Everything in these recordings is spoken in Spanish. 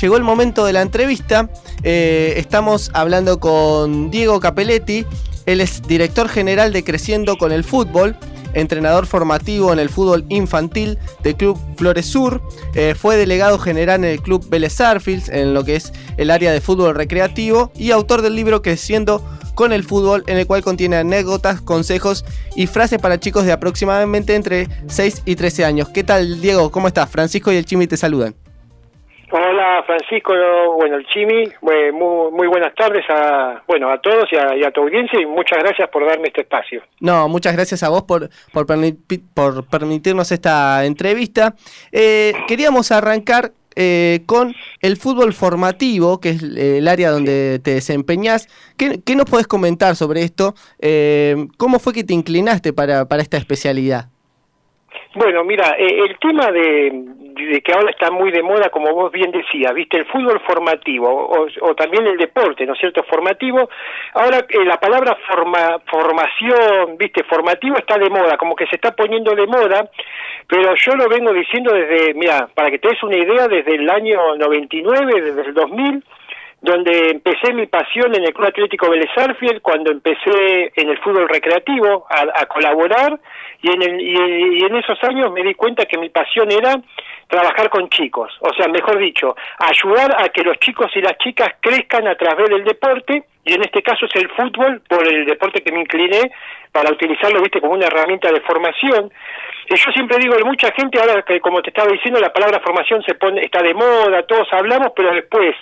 llegó el momento de la entrevista. Eh, estamos hablando con Diego Capelletti. Él es director general de Creciendo con el Fútbol, entrenador formativo en el fútbol infantil del Club Flores Sur. Eh, fue delegado general en el Club Vélez Arfields, en lo que es el área de fútbol recreativo, y autor del libro Creciendo con el fútbol, en el cual contiene anécdotas, consejos y frases para chicos de aproximadamente entre 6 y 13 años. ¿Qué tal, Diego? ¿Cómo estás? Francisco y el Chimi te saludan. Hola Francisco, bueno el Chimi, muy, muy buenas tardes a bueno a todos y a, tu audiencia y muchas gracias por darme este espacio. No, muchas gracias a vos por, por, por permitirnos esta entrevista. Eh, queríamos arrancar eh, con el fútbol formativo, que es el área donde te desempeñás. ¿Qué, qué nos podés comentar sobre esto? Eh, ¿Cómo fue que te inclinaste para, para esta especialidad? Bueno, mira, eh, el tema de, que ahora está muy de moda, como vos bien decías, viste, el fútbol formativo o, también el deporte, ¿no es cierto? Formativo, ahora eh, la palabra forma, formación, viste, formativo está de moda, como que se está poniendo de moda, pero yo lo vengo diciendo desde, mira, para que te des una idea, desde el año 99, desde el 2000, donde empecé mi pasión en el Club Atlético Vélez cuando empecé en el fútbol recreativo a, colaborar y en, el, y, en esos años me di cuenta que mi pasión era trabajar con chicos, o sea, mejor dicho, ayudar a que los chicos y las chicas crezcan a través del deporte y en este caso es el fútbol por el deporte que me incliné para utilizarlo, viste, como una herramienta de formación. Y yo siempre digo, mucha gente ahora que como te estaba diciendo, la palabra formación se pone está de moda, todos hablamos, pero después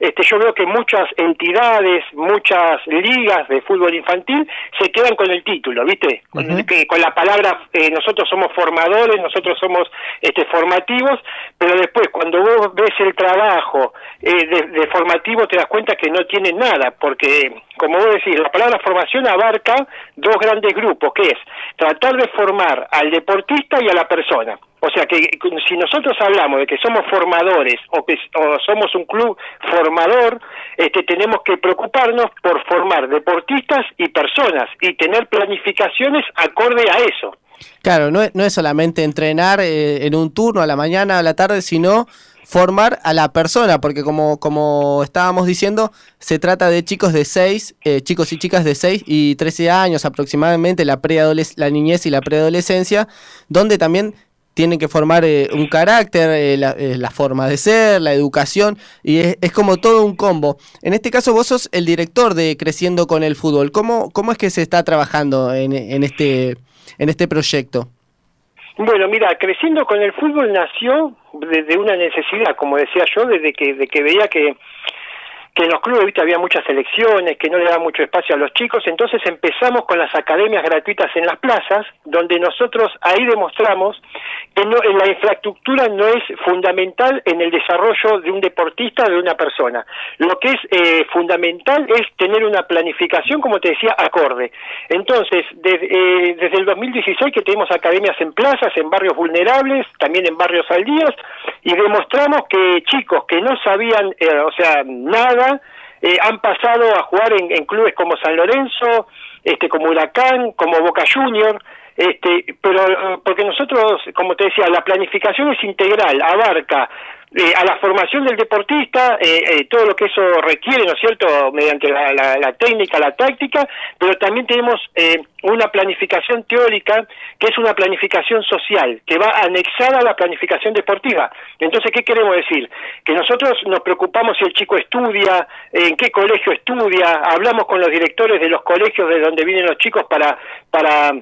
este, yo veo que muchas entidades, muchas ligas de fútbol infantil se quedan con el título, ¿viste? que, con la palabra, eh, nosotros somos formadores, nosotros somos este, formativos, pero después cuando vos ves el trabajo eh, de, formativo te das cuenta que no tiene nada, porque, como vos decís, la palabra formación abarca dos grandes grupos, que es tratar de formar al deportista y a la persona. O sea que si nosotros hablamos de que somos formadores o que somos un club formador, este, tenemos que preocuparnos por formar deportistas y personas y tener planificaciones acorde a eso. Claro, no es, no es solamente entrenar eh, en un turno a la mañana a la tarde, sino formar a la persona, porque como, como estábamos diciendo, se trata de chicos de 6, eh, chicos y chicas de 6 y 13 años aproximadamente, la, la niñez y la preadolescencia, donde también tienen que formar eh, un carácter, eh, eh, la, forma de ser, la educación, y es, como todo un combo. En este caso vos sos el director de Creciendo con el Fútbol. ¿Cómo, cómo es que se está trabajando en, en, este, en este proyecto? Bueno, mira, Creciendo con el Fútbol nació desde una necesidad, como decía yo, desde que, de que veía que que en los clubes ¿viste? había muchas elecciones, que no le daba mucho espacio a los chicos, entonces empezamos con las academias gratuitas en las plazas, donde nosotros ahí demostramos que no, la infraestructura no es fundamental en el desarrollo de un deportista, de una persona. Lo que es eh, fundamental es tener una planificación, como te decía, acorde. Entonces, eh, desde el 2016 que tenemos academias en plazas, en barrios vulnerables, también en barrios aldías, y demostramos que chicos que no sabían, eh, o sea, nada, eh, han pasado a jugar en, clubes como San Lorenzo, este, como Huracán, como Boca Junior, este, pero eh, porque nosotros, como te decía, la planificación es integral, abarca eh, a la formación del deportista, eh, eh, todo lo que eso requiere, ¿no es cierto?, mediante la, técnica, la táctica, pero también tenemos una planificación teórica que es una planificación social, que va anexada a la planificación deportiva. Entonces, ¿qué queremos decir? Que nosotros nos preocupamos si el chico estudia, en qué colegio estudia, hablamos con los directores de los colegios de donde vienen los chicos para, para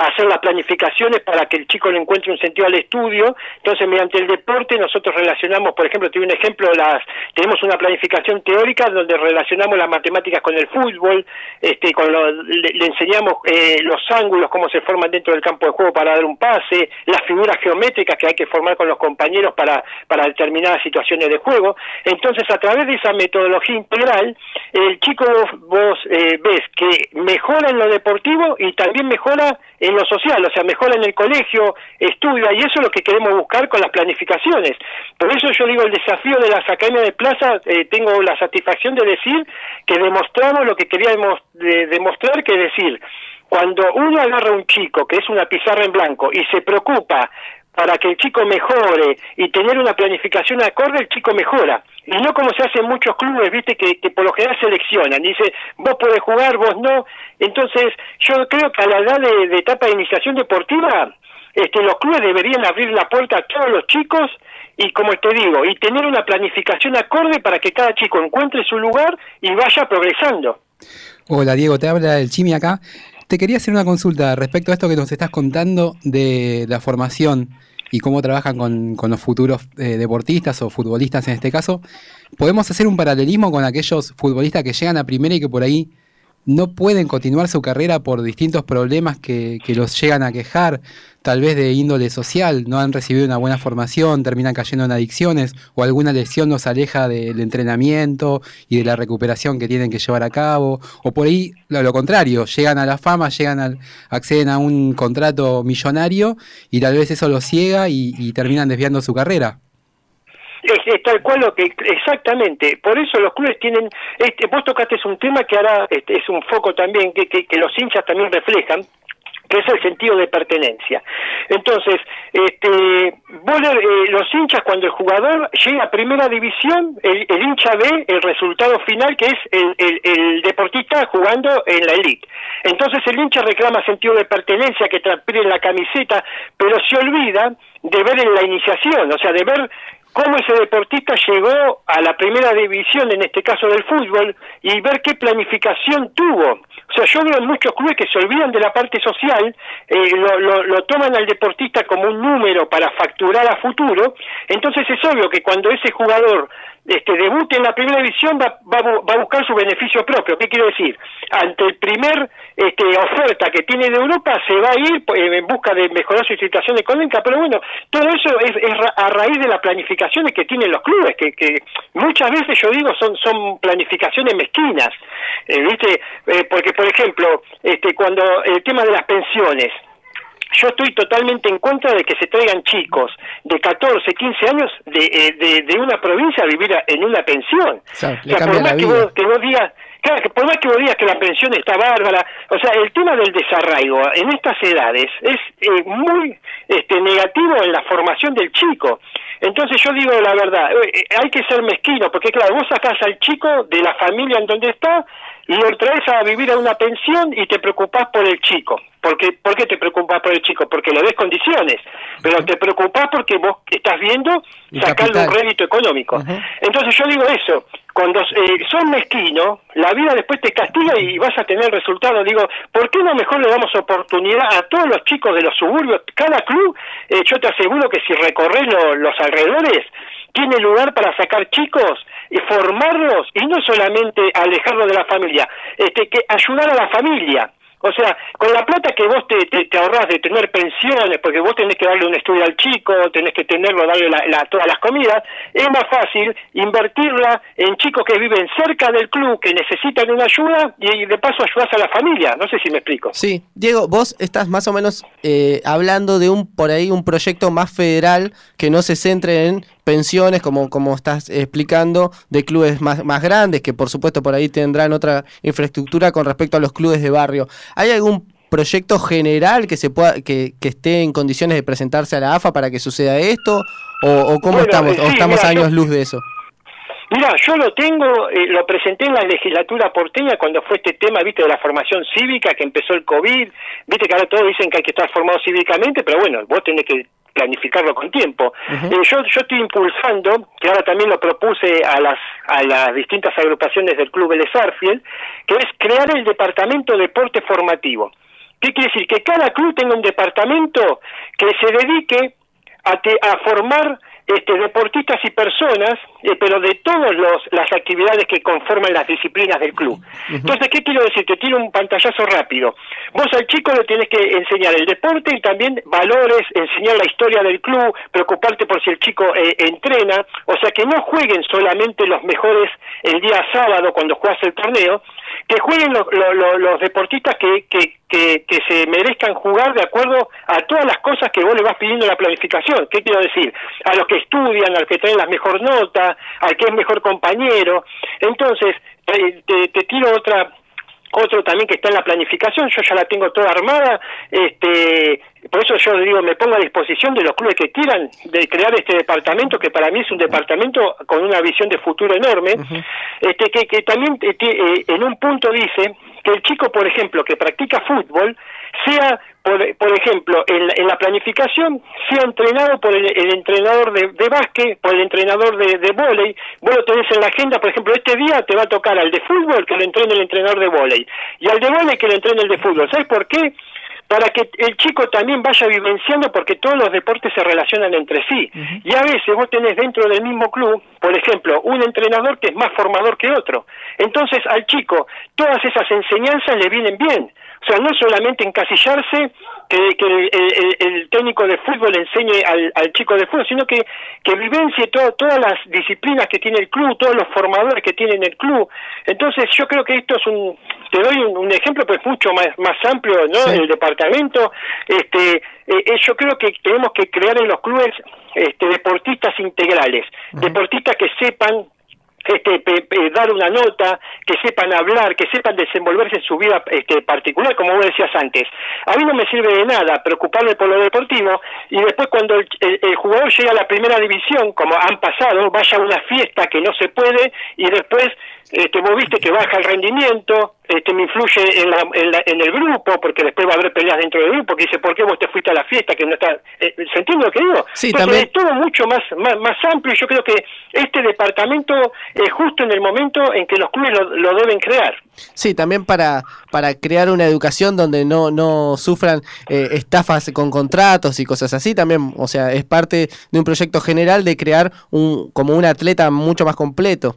hacer las planificaciones para que el chico le encuentre un sentido al estudio. Entonces, mediante el deporte nosotros relacionamos, por ejemplo, te un ejemplo, las tenemos una planificación teórica donde relacionamos las matemáticas con el fútbol, este, con le, enseñamos eh, los ángulos, cómo se forman dentro del campo de juego para dar un pase, las figuras geométricas que hay que formar con los compañeros para, para determinadas situaciones de juego. Entonces, a través de esa metodología integral, el chico vos, eh, ves que mejora en lo deportivo y también mejora en lo social, o sea, mejora en el colegio, estudia, y eso es lo que queremos buscar con las planificaciones. Por eso yo digo, el desafío de las academias de plaza, eh, tengo la satisfacción de decir que demostramos lo que queríamos demostrar, que decir, cuando uno agarra a un chico que es una pizarra en blanco y se preocupa para que el chico mejore y tener una planificación acorde, el chico mejora. Y no como se hace en muchos clubes, viste, que, por lo general seleccionan. Dice, vos podés jugar, vos no. Entonces, yo creo que a la edad de, etapa de iniciación deportiva, este, los clubes deberían abrir la puerta a todos los chicos y, como te digo, y tener una planificación acorde para que cada chico encuentre su lugar y vaya progresando. Hola Diego, te habla el Chimi acá. Te quería hacer una consulta respecto a esto que nos estás contando de la formación y cómo trabajan con, los futuros eh, deportistas o futbolistas en este caso. ¿Podemos hacer un paralelismo con aquellos futbolistas que llegan a primera y que por ahí no pueden continuar su carrera por distintos problemas que, los llegan a quejar, tal vez de índole social, no han recibido una buena formación, terminan cayendo en adicciones o alguna lesión nos aleja del entrenamiento y de la recuperación que tienen que llevar a cabo, o por ahí lo, contrario, llegan a la fama, llegan al, acceden a un contrato millonario y tal vez eso los ciega y terminan desviando su carrera. Es, tal cual lo que exactamente por eso los clubes tienen este vos tocaste un tema que ahora este, es un foco también que, que, los hinchas también reflejan que es el sentido de pertenencia. Entonces, este, eh, los hinchas cuando el jugador llega a primera división, el, hincha ve el resultado final que es el, el, deportista jugando en la elite. Entonces el hincha reclama sentido de pertenencia, que transpire en la camiseta, pero se olvida de ver en la iniciación, o sea, de ver cómo ese deportista llegó a la primera división, en este caso del fútbol, y ver qué planificación tuvo. O sea, yo veo muchos clubes que se olvidan de la parte social, eh, lo, lo, toman al deportista como un número para facturar a futuro, entonces es obvio que cuando ese jugador este, debute en la primera división va, va, a buscar su beneficio propio. ¿Qué quiero decir? Ante el primer este, oferta que tiene de Europa se va a ir eh, en busca de mejorar su situación económica, pero bueno, todo eso es, a raíz de las planificaciones que tienen los clubes, que, que muchas veces yo digo son, son planificaciones mezquinas, eh, ¿viste? Eh, porque, por ejemplo, este, cuando el tema de las pensiones, yo estoy totalmente en contra de que se traigan chicos de 14, 15 años de, eh, de, una provincia a vivir en una pensión. O sea, por más que vos, que vos digas, claro, que por más que vos digas que la pensión está bárbara, o sea, el tema del desarraigo en estas edades es eh, muy este, negativo en la formación del chico. Entonces yo digo la verdad, eh, hay que ser mezquino, porque claro, vos sacás al chico de la familia en donde está y lo traes a vivir a una pensión y te preocupás por el chico. Porque, ¿Por qué te preocupas por el chico? Porque le des condiciones, pero te preocupas porque vos estás viendo sacarle un rédito económico. Entonces yo digo eso, cuando eh, son mezquinos, la vida después te castiga y vas a tener resultados. Digo, ¿por qué no mejor le damos oportunidad a todos los chicos de los suburbios? Cada club, eh, yo te aseguro que si recorres los alrededores, tiene lugar para sacar chicos y formarlos y no solamente alejarlos de la familia, este, que ayudar a la familia. O sea, con la plata que vos te, te, ahorrás de tener pensiones, porque vos tenés que darle un estudio al chico, tenés que tenerlo, darle la, todas las comidas, es más fácil invertirla en chicos que viven cerca del club, que necesitan una ayuda y de paso ayudas a la familia. No sé si me explico. Sí, Diego, vos estás más o menos eh, hablando de un por ahí un proyecto más federal que no se centre en pensiones, como, como estás explicando, de clubes más, más grandes, que por supuesto por ahí tendrán otra infraestructura con respecto a los clubes de barrio. ¿Hay algún proyecto general que se pueda que, que esté en condiciones de presentarse a la AFA para que suceda esto? ¿O, cómo estamos? ¿O estamos años luz de eso? Mira, yo lo tengo, eh, lo presenté en la legislatura porteña cuando fue este tema, viste, de la formación cívica, que empezó el COVID, viste que ahora todos dicen que hay que estar formado cívicamente, pero bueno, vos tenés que planificarlo con tiempo. Eh, yo, yo estoy impulsando, que ahora también lo propuse a las, a las distintas agrupaciones del Club El Sarfield, que es crear el Departamento de Deporte Formativo. ¿Qué quiere decir? Que cada club tenga un departamento que se dedique a, a formar este, deportistas y personas, eh, pero de todas las actividades que conforman las disciplinas del club. Entonces, ¿qué quiero decir? Te tiro un pantallazo rápido. Vos al chico le tenés que enseñar el deporte y también valores, enseñar la historia del club, preocuparte por si el chico eh, entrena, o sea, que no jueguen solamente los mejores el día sábado cuando juegas el torneo, que jueguen los deportistas que, que, que, se merezcan jugar de acuerdo a todas las cosas que vos le vas pidiendo en la planificación. ¿Qué quiero decir? A los que estudian, al que traen la mejor nota, al que es mejor compañero. Entonces, te, te, tiro otra otro también que está en la planificación, yo ya la tengo toda armada, este, por eso yo digo, me pongo a disposición de los clubes que quieran de crear este departamento, que para mí es un departamento con una visión de futuro enorme, este, que, que también eh, eh, en un punto dice que el chico, por ejemplo, que practica fútbol, sea, por, por ejemplo, en, la planificación, sea entrenado por el, entrenador de, de, básquet, por el entrenador de, de vóley. Vos lo tenés en la agenda, por ejemplo, este día te va a tocar al de fútbol que lo entrene el entrenador de vóley y al de vóley que lo entrene el de fútbol. ¿Sabes por qué? para que el chico también vaya vivenciando porque todos los deportes se relacionan entre sí. Y a veces vos tenés dentro del mismo club, por ejemplo, un entrenador que es más formador que otro. Entonces al chico todas esas enseñanzas le vienen bien. O sea, no solamente encasillarse que, que el, técnico de fútbol enseñe al, al, chico de fútbol, sino que, que vivencie todas las disciplinas que tiene el club, todos los formadores que tiene el club. Entonces yo creo que esto es un, te doy un, ejemplo pues mucho más, más amplio, ¿no? El departamento, este, eh, eh, yo creo que tenemos que crear en los clubes este, deportistas integrales, deportistas que sepan este, dar una nota, que sepan hablar, que sepan desenvolverse en su vida este, particular, como vos decías antes. A mí no me sirve de nada preocuparme por lo deportivo y después cuando el, el, jugador llega a la primera división, como han pasado, vaya a una fiesta que no se puede y después este, vos viste que baja el rendimiento, este, me influye en, la, en, el grupo, porque después va a haber peleas dentro del grupo, que dice, ¿por qué vos te fuiste a la fiesta? que no está eh, ¿Se entiende lo que digo? Sí, también... es todo mucho más, más, amplio y yo creo que este departamento es justo en el momento en que los clubes lo, deben crear. Sí, también para, para crear una educación donde no, no sufran eh, estafas con contratos y cosas así, también, o sea, es parte de un proyecto general de crear un como un atleta mucho más completo.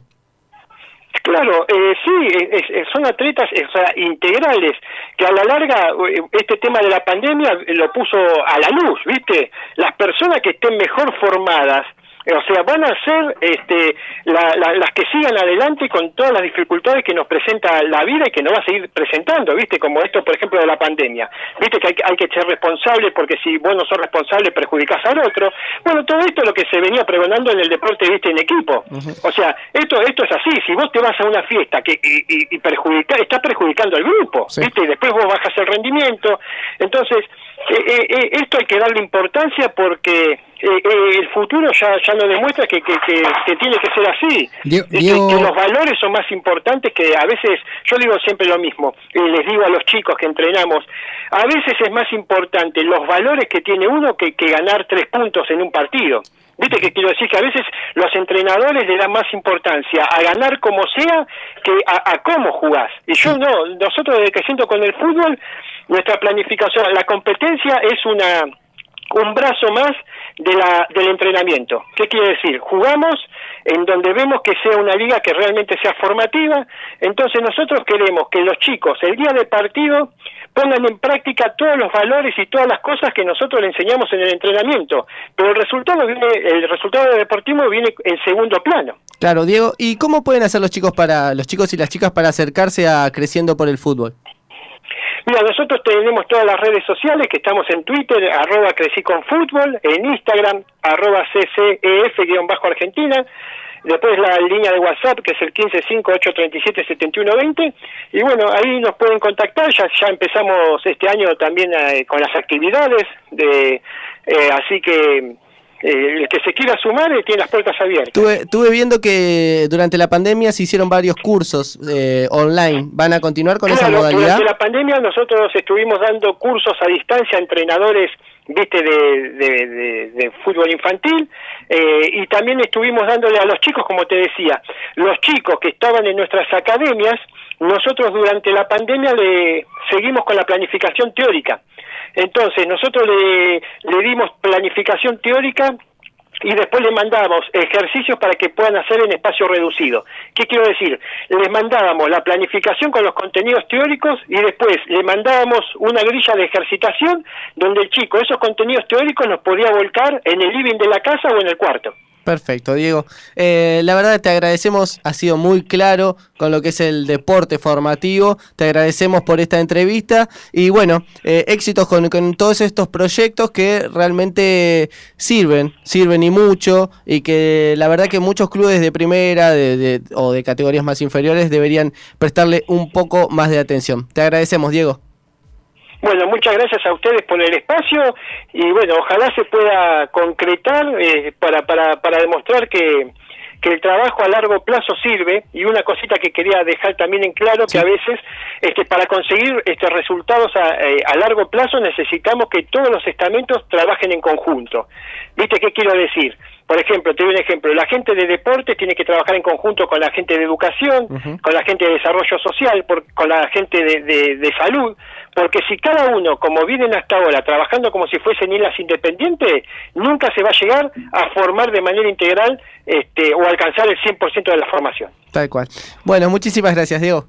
Claro, eh, sí, son atletas o sea, integrales, que a la larga eh, este tema de la pandemia lo puso a la luz, ¿viste? Las personas que estén mejor formadas, o sea, van a ser este, las que sigan adelante con todas las dificultades que nos presenta la vida y que nos va a seguir presentando, ¿viste? Como esto, por ejemplo, de la pandemia. ¿Viste que hay, hay que ser responsable porque si vos no sos responsable perjudicás al otro? Bueno, todo esto es lo que se venía pregonando en el deporte, ¿viste? En equipo. O sea, esto esto es así. Si vos te vas a una fiesta que y, y, perjudica, estás perjudicando al grupo, ¿viste? Y después vos bajas el rendimiento. Entonces, eh, eh, eh, esto hay que darle importancia porque el futuro ya ya nos demuestra que, que, que, tiene que ser así. Que, los valores son más importantes que a veces, yo digo siempre lo mismo, les digo a los chicos que entrenamos, a veces es más importante los valores que tiene uno que, que ganar tres puntos en un partido. ¿Viste que quiero decir que a veces los entrenadores le dan más importancia a ganar como sea que a, a cómo jugás? Y yo no, nosotros desde que siento con el fútbol, nuestra planificación, la competencia es una un brazo más de la, del entrenamiento. ¿Qué quiere decir? Jugamos en donde vemos que sea una liga que realmente sea formativa, entonces nosotros queremos que los chicos el día de partido pongan en práctica todos los valores y todas las cosas que nosotros le enseñamos en el entrenamiento, pero el resultado viene, el resultado deportivo viene en segundo plano. Claro, Diego, ¿y cómo pueden hacer los chicos para los chicos y las chicas para acercarse a creciendo por el fútbol? Mira, nosotros tenemos todas las redes sociales, que estamos en Twitter, arroba crecí con fútbol, en Instagram, arroba ccef-argentina, después la línea de WhatsApp, que es el 1558377120, y bueno, ahí nos pueden contactar, ya, ya empezamos este año también eh, con las actividades, de, eh, así que eh, el que se quiera sumar eh, tiene las puertas abiertas. Estuve, viendo que durante la pandemia se hicieron varios cursos eh, online. ¿Van a continuar con esa modalidad? Durante la pandemia nosotros estuvimos dando cursos a distancia a entrenadores viste de, de, fútbol infantil y también estuvimos dándole a los chicos como te decía los chicos que estaban en nuestras academias nosotros durante la pandemia le seguimos con la planificación teórica entonces, nosotros le, le dimos planificación teórica y después le mandábamos ejercicios para que puedan hacer en espacio reducido. ¿Qué quiero decir? Les mandábamos la planificación con los contenidos teóricos y después le mandábamos una grilla de ejercitación donde el chico esos contenidos teóricos los podía volcar en el living de la casa o en el cuarto. Perfecto, Diego. Eh, la verdad te agradecemos, ha sido muy claro con lo que es el deporte formativo. Te agradecemos por esta entrevista y bueno, eh, éxitos con, todos estos proyectos que realmente sirven, sirven y mucho y que la verdad que muchos clubes de primera o de categorías más inferiores deberían prestarle un poco más de atención. Te agradecemos, Diego. Bueno, muchas gracias a ustedes por el espacio y bueno, ojalá se pueda concretar eh, para, para, para demostrar que, que el trabajo a largo plazo sirve y una cosita que quería dejar también en claro que a veces este para conseguir estos resultados a, eh, a, largo plazo necesitamos que todos los estamentos trabajen en conjunto. ¿Viste qué quiero decir? Por ejemplo, te doy un ejemplo, la gente de deporte tiene que trabajar en conjunto con la gente de educación, con la gente de desarrollo social, con la gente de, de, de salud, porque si cada uno, como vienen hasta ahora, trabajando como si fuesen islas independientes, nunca se va a llegar a formar de manera integral este, o alcanzar el 100% de la formación. Tal cual. Bueno, muchísimas gracias, Diego.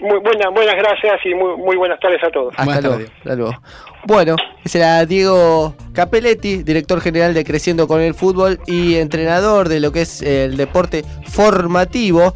Muy buena, buenas gracias y muy, muy buenas tardes a todos. Hasta, luego, Bueno, ese era Diego Capelletti, director general de Creciendo con el Fútbol y entrenador de lo que es el deporte formativo.